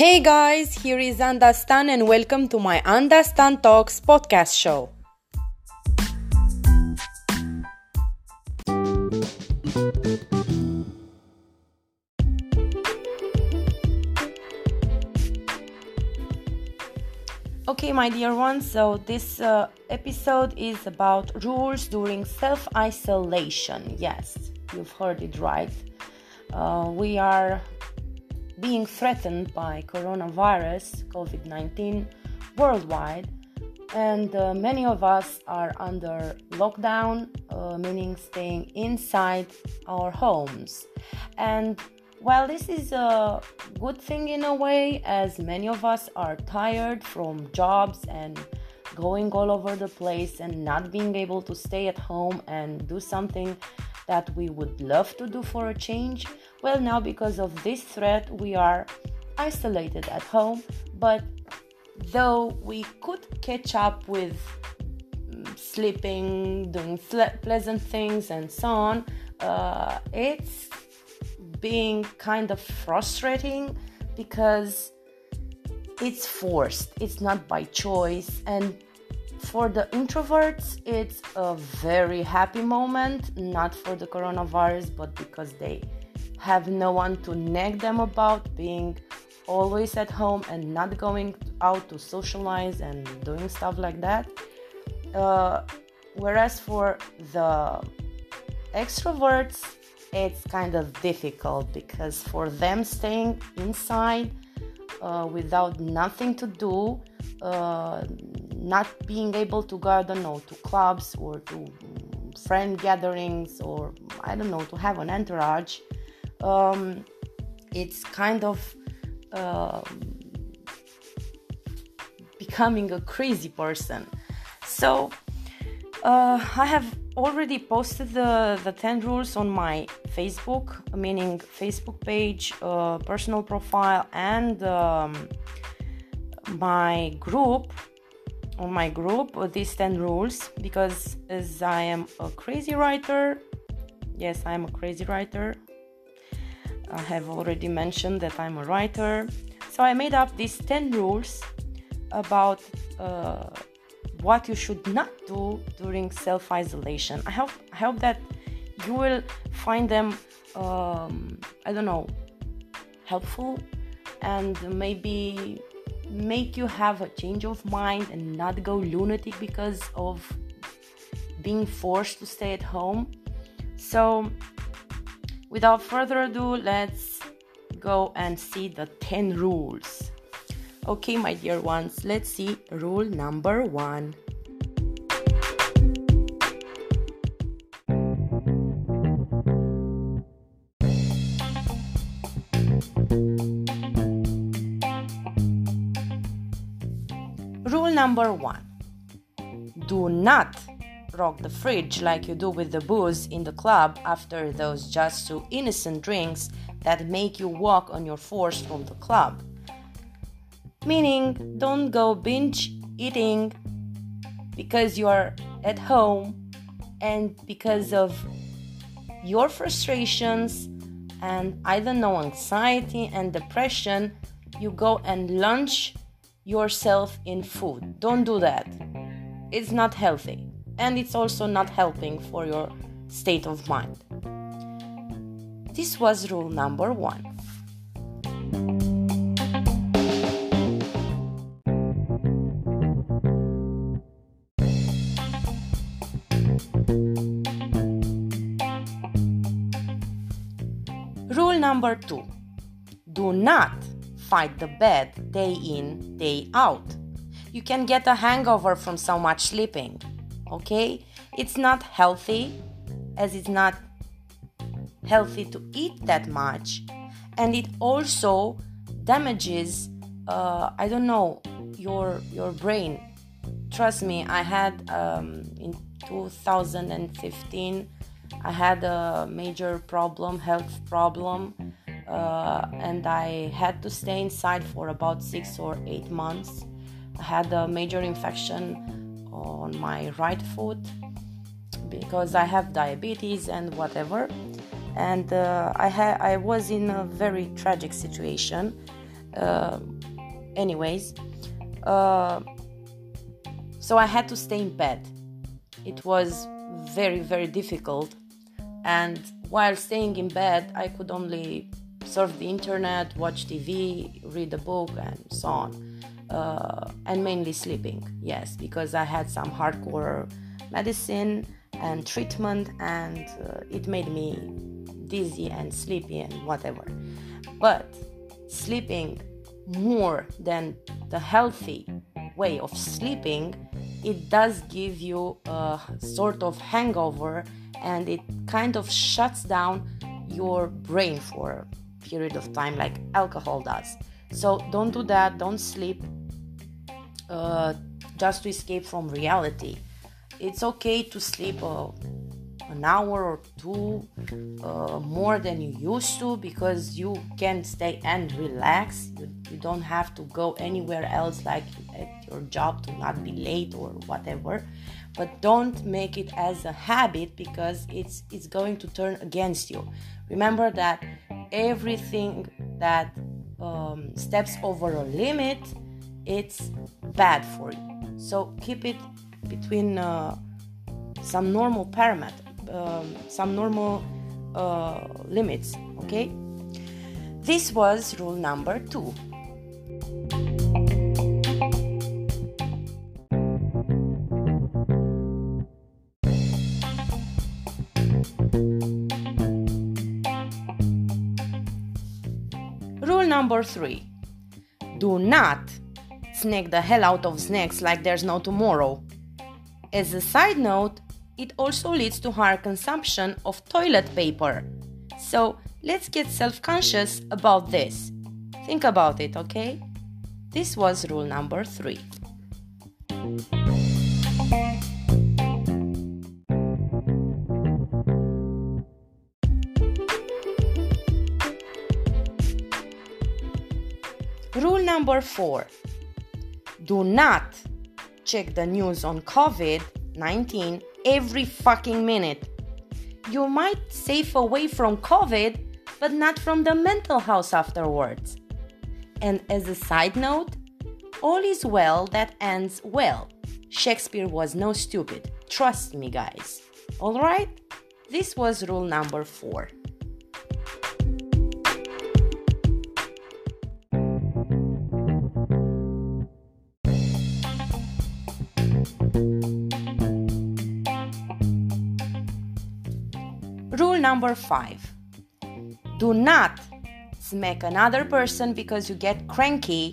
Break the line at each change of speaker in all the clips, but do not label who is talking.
Hey guys, here is Anda Stan and welcome to my AndaStan Talks podcast show. Okay, my dear ones, so this uh, episode is about rules during self isolation. Yes, you've heard it right. Uh, we are being threatened by coronavirus COVID 19 worldwide, and uh, many of us are under lockdown, uh, meaning staying inside our homes. And while this is a good thing in a way, as many of us are tired from jobs and going all over the place and not being able to stay at home and do something that we would love to do for a change, well, now because of this threat, we are isolated at home, but though we could catch up with mm, sleeping, doing pleasant things, and so on, uh, it's being kind of frustrating because it's forced, it's not by choice, and for the introverts, it's a very happy moment, not for the coronavirus, but because they have no one to nag them about being always at home and not going out to socialize and doing stuff like that. Uh, whereas for the extroverts, it's kind of difficult because for them staying inside uh, without nothing to do, uh, not being able to go, I don't know, to clubs or to friend gatherings or I don't know, to have an entourage, um, it's kind of uh, becoming a crazy person. So uh, I have already posted the, the 10 rules on my Facebook, meaning Facebook page, uh, personal profile, and um, my group. On my group, uh, these 10 rules, because as I am a crazy writer, yes, I am a crazy writer, I have already mentioned that I'm a writer. So I made up these 10 rules about uh, what you should not do during self isolation. I hope, I hope that you will find them, um, I don't know, helpful and maybe make you have a change of mind and not go lunatic because of being forced to stay at home. So, Without further ado, let's go and see the 10 rules. Okay, my dear ones, let's see rule number one. Rule number one do not the fridge like you do with the booze in the club after those just so innocent drinks that make you walk on your force from the club. Meaning, don't go binge eating because you are at home and because of your frustrations and I don't know, anxiety and depression, you go and lunch yourself in food. Don't do that. It's not healthy and it's also not helping for your state of mind. This was rule number one. Rule number two do not fight the bed day in, day out. You can get a hangover from so much sleeping okay? It's not healthy as it's not healthy to eat that much. And it also damages uh, i don't know your your brain. Trust me i had um, in 2015 i had a major problem health problem uh, and i had to stay inside for about six or eight months. I had a major infection on my right foot because I have diabetes and whatever. And uh, I ha- I was in a very tragic situation, Uh, anyways, uh, so I had to stay in bed. It was very, very difficult. And while staying in bed, I could only surf the internet, watch TV, read a book, and so on. Uh, and mainly sleeping, yes, because I had some hardcore medicine and treatment, and uh, it made me dizzy and sleepy and whatever. But sleeping more than the healthy way of sleeping, it does give you a sort of hangover and it kind of shuts down your brain for a period of time, like alcohol does. So don't do that, don't sleep uh, just to escape from reality. It's okay to sleep uh, an hour or two uh, more than you used to because you can stay and relax. You, you don't have to go anywhere else, like at your job, to not be late or whatever. But don't make it as a habit because it's it's going to turn against you. Remember that everything that um, steps over a limit, it's bad for you. So keep it between uh, some normal parameter um, some normal uh, limits okay? This was rule number two. Rule number three. Do not snack the hell out of snacks like there's no tomorrow. As a side note, it also leads to higher consumption of toilet paper. So let's get self conscious about this. Think about it, okay? This was rule number three. Rule number four do not check the news on COVID 19 every fucking minute. You might save away from COVID, but not from the mental house afterwards. And as a side note, all is well that ends well. Shakespeare was no stupid. Trust me, guys. Alright? This was rule number four. Number five do not smack another person because you get cranky,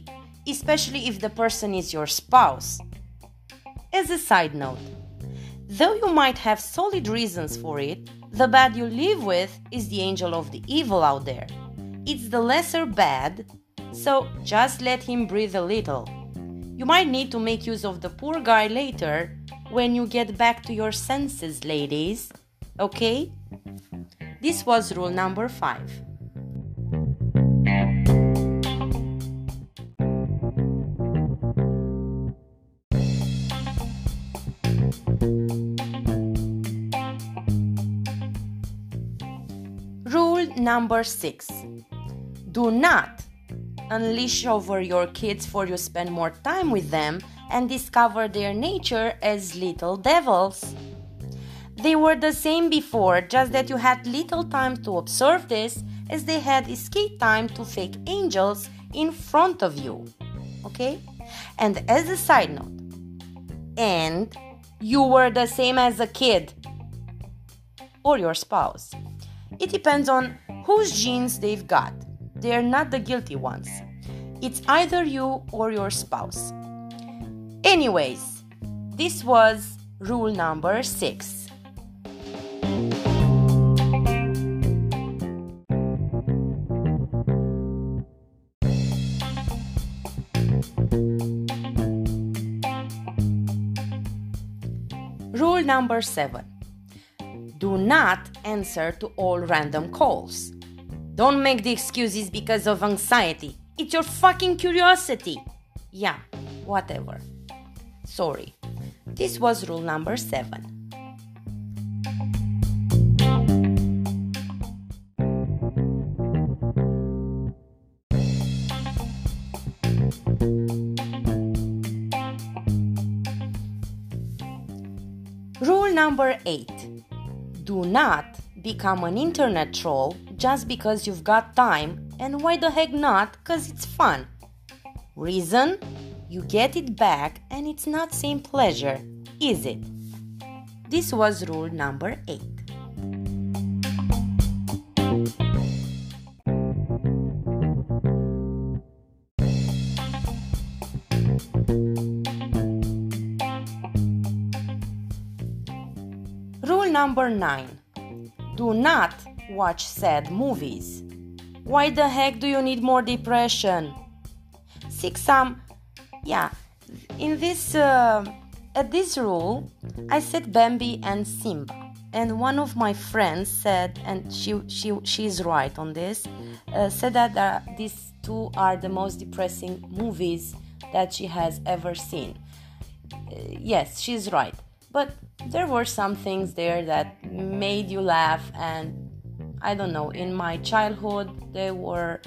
especially if the person is your spouse. As a side note, though you might have solid reasons for it, the bad you live with is the angel of the evil out there. It's the lesser bad, so just let him breathe a little. You might need to make use of the poor guy later when you get back to your senses, ladies. Okay? This was rule number five. Rule number six do not unleash over your kids for you spend more time with them and discover their nature as little devils. They were the same before, just that you had little time to observe this as they had escape time to fake angels in front of you. Okay? And as a side note, and you were the same as a kid or your spouse. It depends on whose genes they've got. They're not the guilty ones. It's either you or your spouse. Anyways, this was rule number six. Number seven do not answer to all random calls. Don't make the excuses because of anxiety. It's your fucking curiosity. Yeah, whatever. Sorry. This was rule number seven. Number eight do not become an internet troll just because you've got time, and why the heck not? Because it's fun. Reason? You get it back, and it's not same pleasure, is it? This was rule number 8. Rule number 9. Do not watch sad movies. Why the heck do you need more depression? Seek some yeah, in this uh, at this rule, I said Bambi and Simba, and one of my friends said, and she she she's right on this, uh, said that uh, these two are the most depressing movies that she has ever seen. Uh, yes, she's right, but there were some things there that made you laugh, and I don't know. In my childhood, they were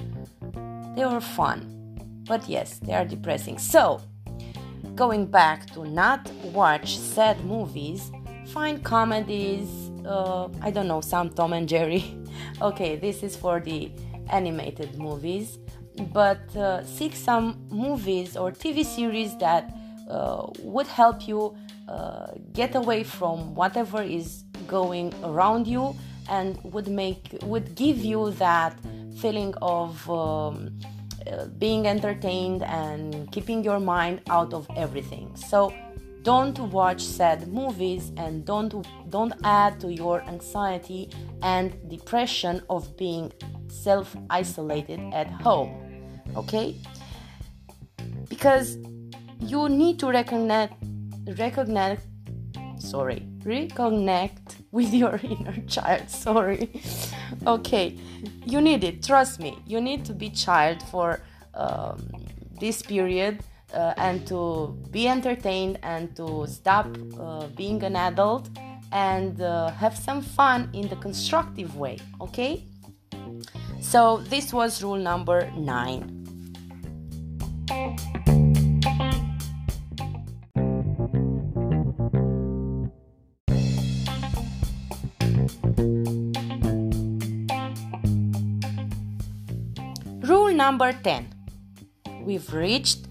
they were fun, but yes, they are depressing. So going back to not watch sad movies, find comedies, uh, I don't know, some Tom and Jerry. okay, this is for the animated movies, but uh, seek some movies or TV series that uh, would help you uh, get away from whatever is going around you and would make would give you that feeling of um, uh, being entertained and keeping your mind out of everything. So don't watch sad movies and don't don't add to your anxiety and depression of being self-isolated at home. Okay? Because you need to reconnect sorry reconnect with your inner child sorry. Okay you need it trust me you need to be child for um, this period uh, and to be entertained and to stop uh, being an adult and uh, have some fun in the constructive way okay? So this was rule number nine number 10. We've reached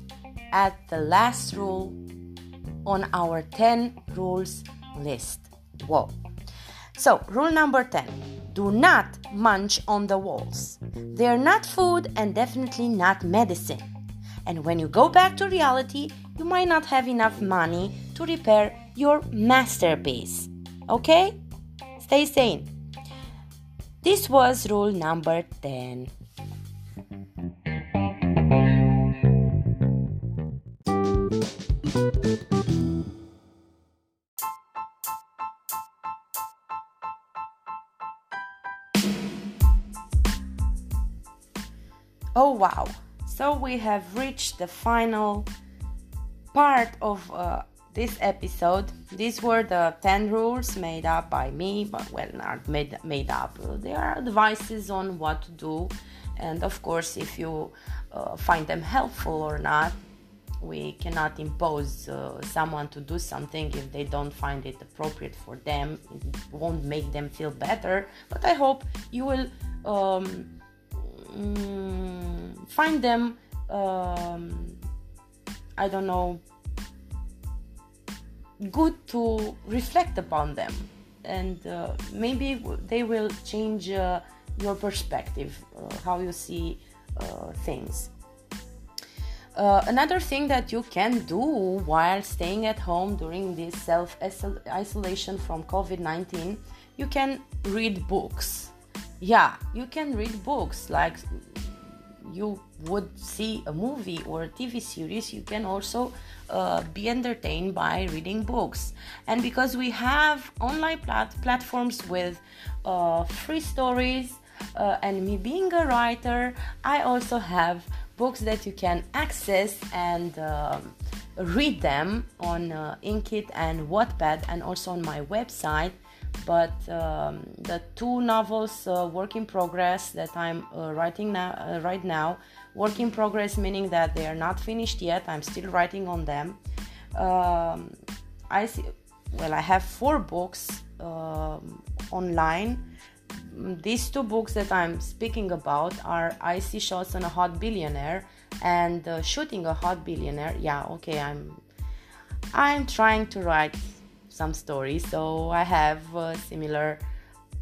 at the last rule on our 10 rules list. Whoa. So, rule number 10 do not munch on the walls. They're not food and definitely not medicine. And when you go back to reality, you might not have enough money to repair your masterpiece. Okay? Stay sane. This was rule number 10. Wow! So we have reached the final part of uh, this episode. These were the 10 rules made up by me, but well, not made, made up. They are advices on what to do, and of course, if you uh, find them helpful or not, we cannot impose uh, someone to do something if they don't find it appropriate for them. It won't make them feel better, but I hope you will. Um, mm, find them um, i don't know good to reflect upon them. And uh, maybe they will change uh, your perspective uh, how you see uh, things. Uh, another thing that you can do while staying at home during this self isolation from COVID 19, you can read books yeah you can read books like you would see a movie or a tv series you can also uh, be entertained by reading books. And because we have online plat- platforms with uh, free stories uh, and me being a writer i also have books that you can access and um, read them on uh, Inkitt and Wattpad and also on my website but um, the two novels uh, work in progress that i'm uh, writing now uh, right now work in progress meaning that they are not finished yet i'm still writing on them um, i see well, I have four books um, online. These two books that I'm speaking about are Icy Shots on a Hot Billionaire and uh, Shooting a Hot Billionaire. Yeah, okay, I'm I'm trying to write some stories, so I have uh, similar,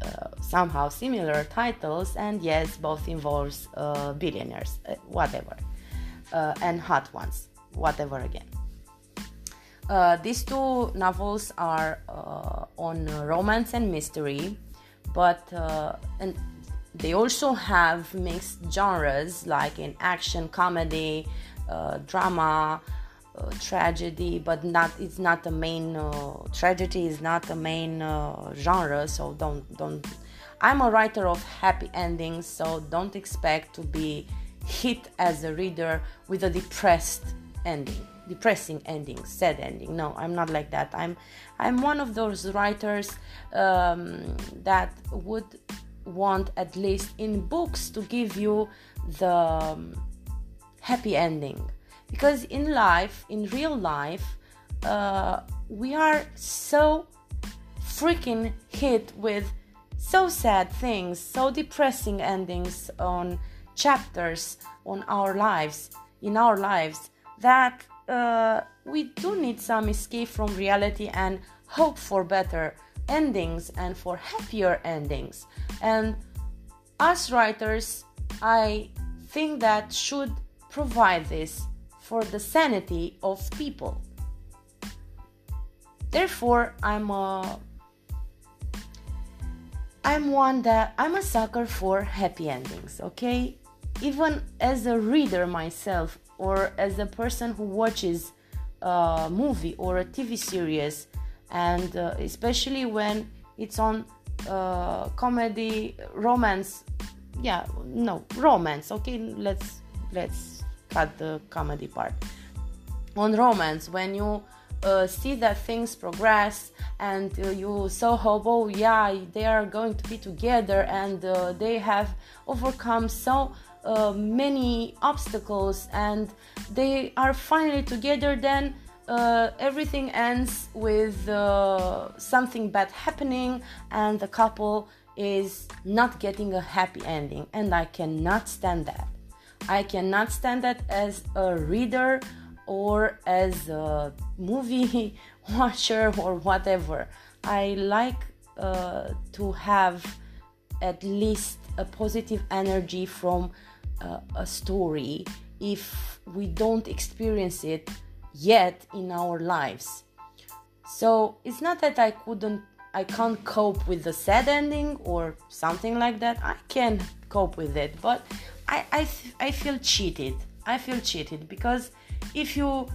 uh, somehow similar titles, and yes, both involves uh, billionaires, uh, whatever, uh, and hot ones, whatever again. Uh, these two novels are on romance and mystery, but and they also have mixed genres like in action, comedy, drama uh, tragedy, but not it's not the main uh, tragedy is not the main uh, genre. So don't don't. I'm a writer of happy endings, so don't expect to be hit as a reader with a depressed ending depressing ending sad ending no i'm not like that i'm i'm one of those writers um, that would want at least in books to give you the um, happy ending because in life in real life uh, we are so freaking hit with so sad things so depressing endings on chapters on our lives in our lives that uh, we do need some escape from reality and hope for better endings and for happier endings. And us writers i think that should provide this for the sanity of people. Therefore, I'm a I'm one that I'm a sucker for happy endings, okay? Even as a reader myself or as a person who watches a movie or a TV series and uh, especially when it's on uh, comedy romance yeah no romance okay let's let's cut the comedy part. On romance, when you uh, see that things progress and uh, you so hope, oh yeah, they are going to be together and uh, they have overcome so uh, many obstacles and they are finally together, then uh, everything ends with uh, something bad happening and the couple is not getting a happy ending, and I cannot stand that. I cannot stand that as a reader or as a movie watcher or whatever. I like uh, to have at least a positive energy from uh, a story if we don't experience it yet in our lives. So it's not that I couldn't I can't cope with the sad ending or something like that. I can cope with it, but I, I, I feel cheated. I feel cheated because if you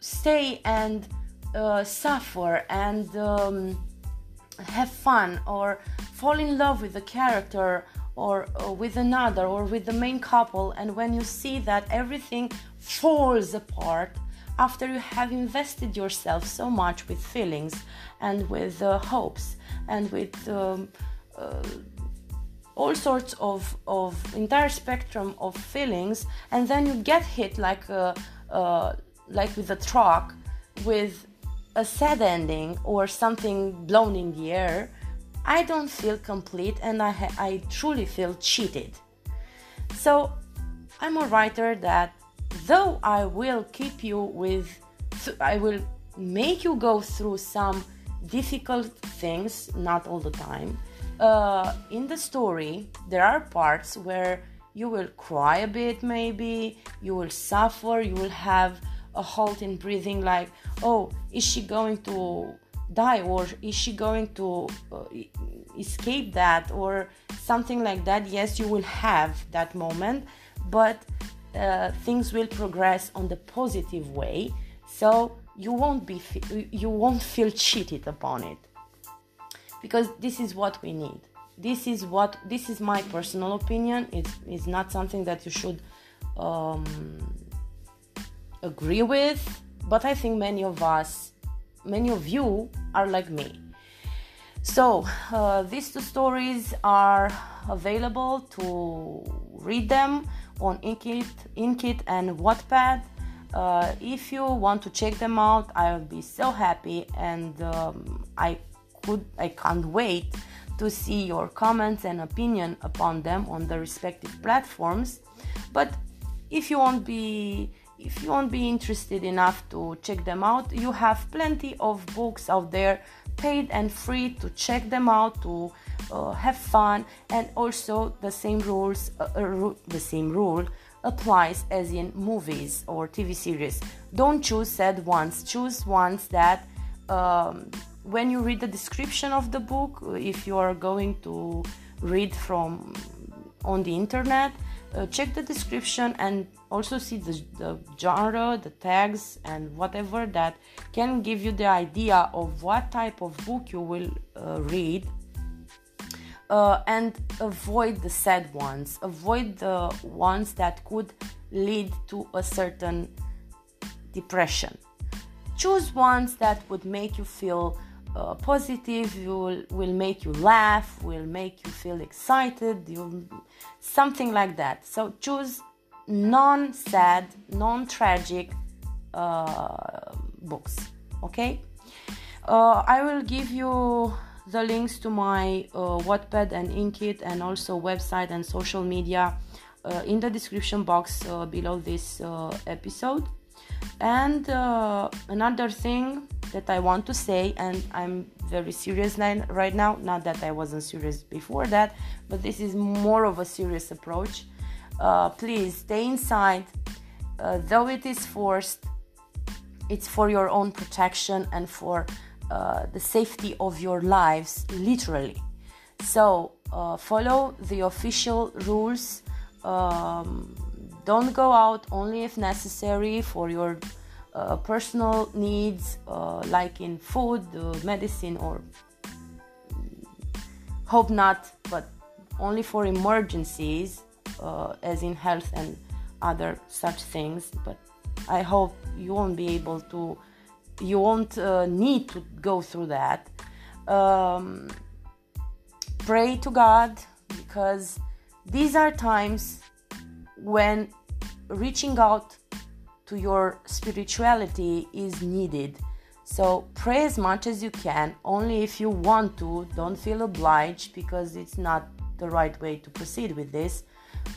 stay and uh, suffer and um, have fun or fall in love with the character or, or with another or with the main couple, and when you see that everything falls apart after you have invested yourself so much with feelings and with uh, hopes and with um, uh, all sorts of, of entire spectrum of feelings and then you get hit like a, uh, like with a truck with a sad ending or something blown in the air. I don't feel complete and i, ha- I truly feel cheated. So i'm a writer that though i will keep you with th- i will make you go through some difficult things not all the time uh, in the story, there are parts where you will cry a bit, maybe, you will suffer, you will have a halt in breathing, like, oh, is she going to die? Or is she going to uh, escape that? Or something like that? Yes, you will have that moment, but uh, things will progress on the positive way, so you won't be you won't feel cheated upon it because this is what we need. This is what this is my personal opinion. It's, it's not something that you should um, agree with but i think many of us many of you are like me. So uh, these two stories are available to read them on Inkitt Inkitt and Wattpad. Uh, if you want to check them out, I will be so happy, and um, I could I can't wait to see your comments and opinion upon them on the respective platforms. But if you won't be if you won't be interested enough to check them out, you have plenty of books out there, paid and free to check them out to uh, have fun, and also the same rules, uh, uh, the same rule applies as in movies or TV series. Don't choose sad ones. Choose ones that, um, when you read the description of the book, if you are going to read from on the internet, uh, check the description and also see the, the genre, the tags, and whatever that can give you the idea of what type of book you will uh, read uh, and avoid the sad ones, avoid the ones that could lead to a certain depression. Choose ones that would make you feel uh, positive, will, will make you laugh, will make you feel excited, you, something like that. So choose non sad, non tragic uh, books. Okay? Uh, I will give you the links to my uh, Wattpad and Inkitt and also website and social media uh, in the description box uh, below this episode. And uh, another thing that I want to say, and I'm very serious right now, not that I wasn't serious before that, but this is more of a serious approach. Uh, please stay inside, though it is forced, it's for your own protection and for uh, the safety of your lives literally. So uh, follow the official rules. Um, don't go out only if necessary for your uh, personal needs, uh, like in food, medicine, or hope not, but only for emergencies, uh, as in health and other such things. But I hope you won't be able to you won't uh, need to go through that. Um, pray to God because these are times when reaching out to your spirituality is needed. So pray as much as you can, only if you want to. Don't feel obliged because it's not the right way to proceed with this.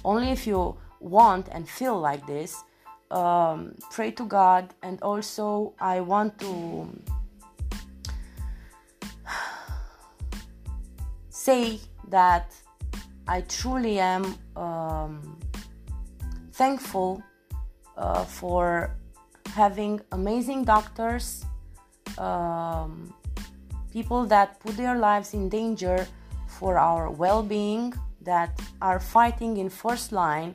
Only if you want and feel like this um, pray to God, and also I want to say that I truly am um, thankful uh, for having amazing doctors, um, people that put their lives in danger for our well being, that are fighting in first line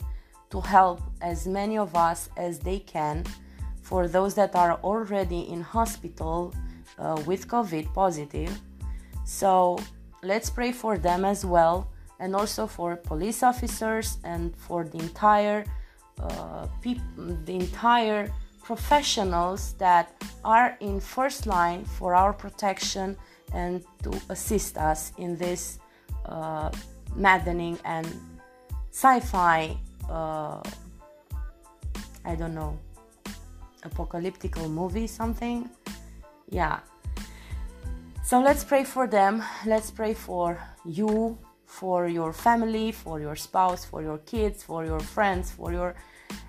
to help as many of us as they can for those that are already in hospital uh, with covid positive. So let's pray for them as well and also for police officers and for the entire uh, the entire professionals that are in first line for our protection and to assist us in this uh, maddening and sci-fi uh, I don't know, apocalyptic movie, something. Yeah. So let's pray for them. Let's pray for you, for your family, for your spouse, for your kids, for your friends, for your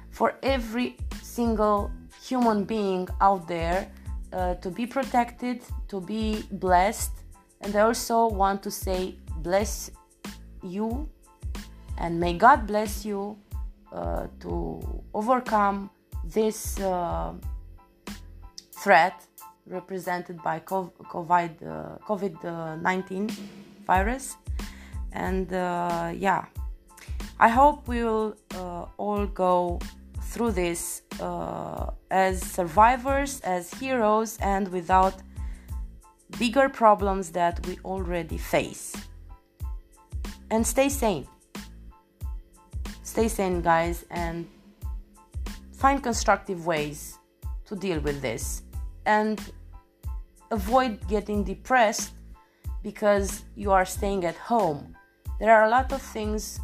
for every single human being out there uh, to be protected, to be blessed. And I also want to say, bless you and may God bless you uh, to overcome this uh, threat represented by COVID, uh, COVID 19 virus. And uh, yeah, I hope we will uh, all go through this as survivors, as heroes, and without bigger problems that we already face. And stay sane stay sane, guys, and find constructive ways to deal with this and avoid getting depressed because you are staying at home. There are a lot of things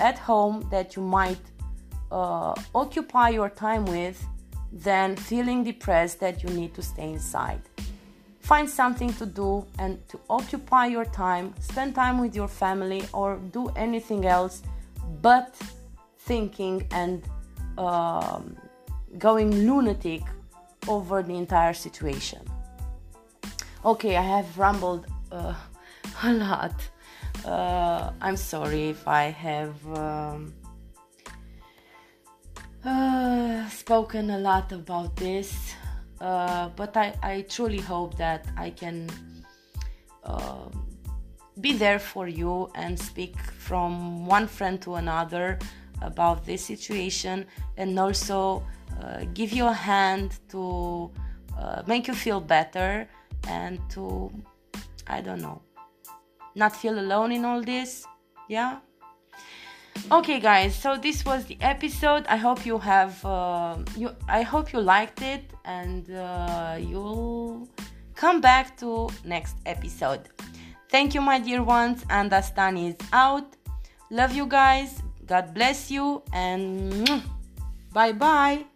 at home that you might uh, occupy your time with than feeling depressed that you need to stay inside. Find something to do and to occupy your time, spend time with your family, or do anything else but thinking and um, going lunatic over the entire situation. Okay, I have rambled uh, a lot. Uh, I'm sorry if I have um, uh, spoken a lot about this, uh, but I, I truly hope that I can um, be there for you and speak from one friend to another about this situation and also uh, give you a hand to uh, make you feel better and to, I don't know, not feel alone in all this. Yeah. Okay, guys. So this was the episode. I hope you have uh, you. I hope you liked it, and uh, you'll come back to next episode. Thank you, my dear ones. Anda Stan is out. Love you guys. God bless you, and bye bye.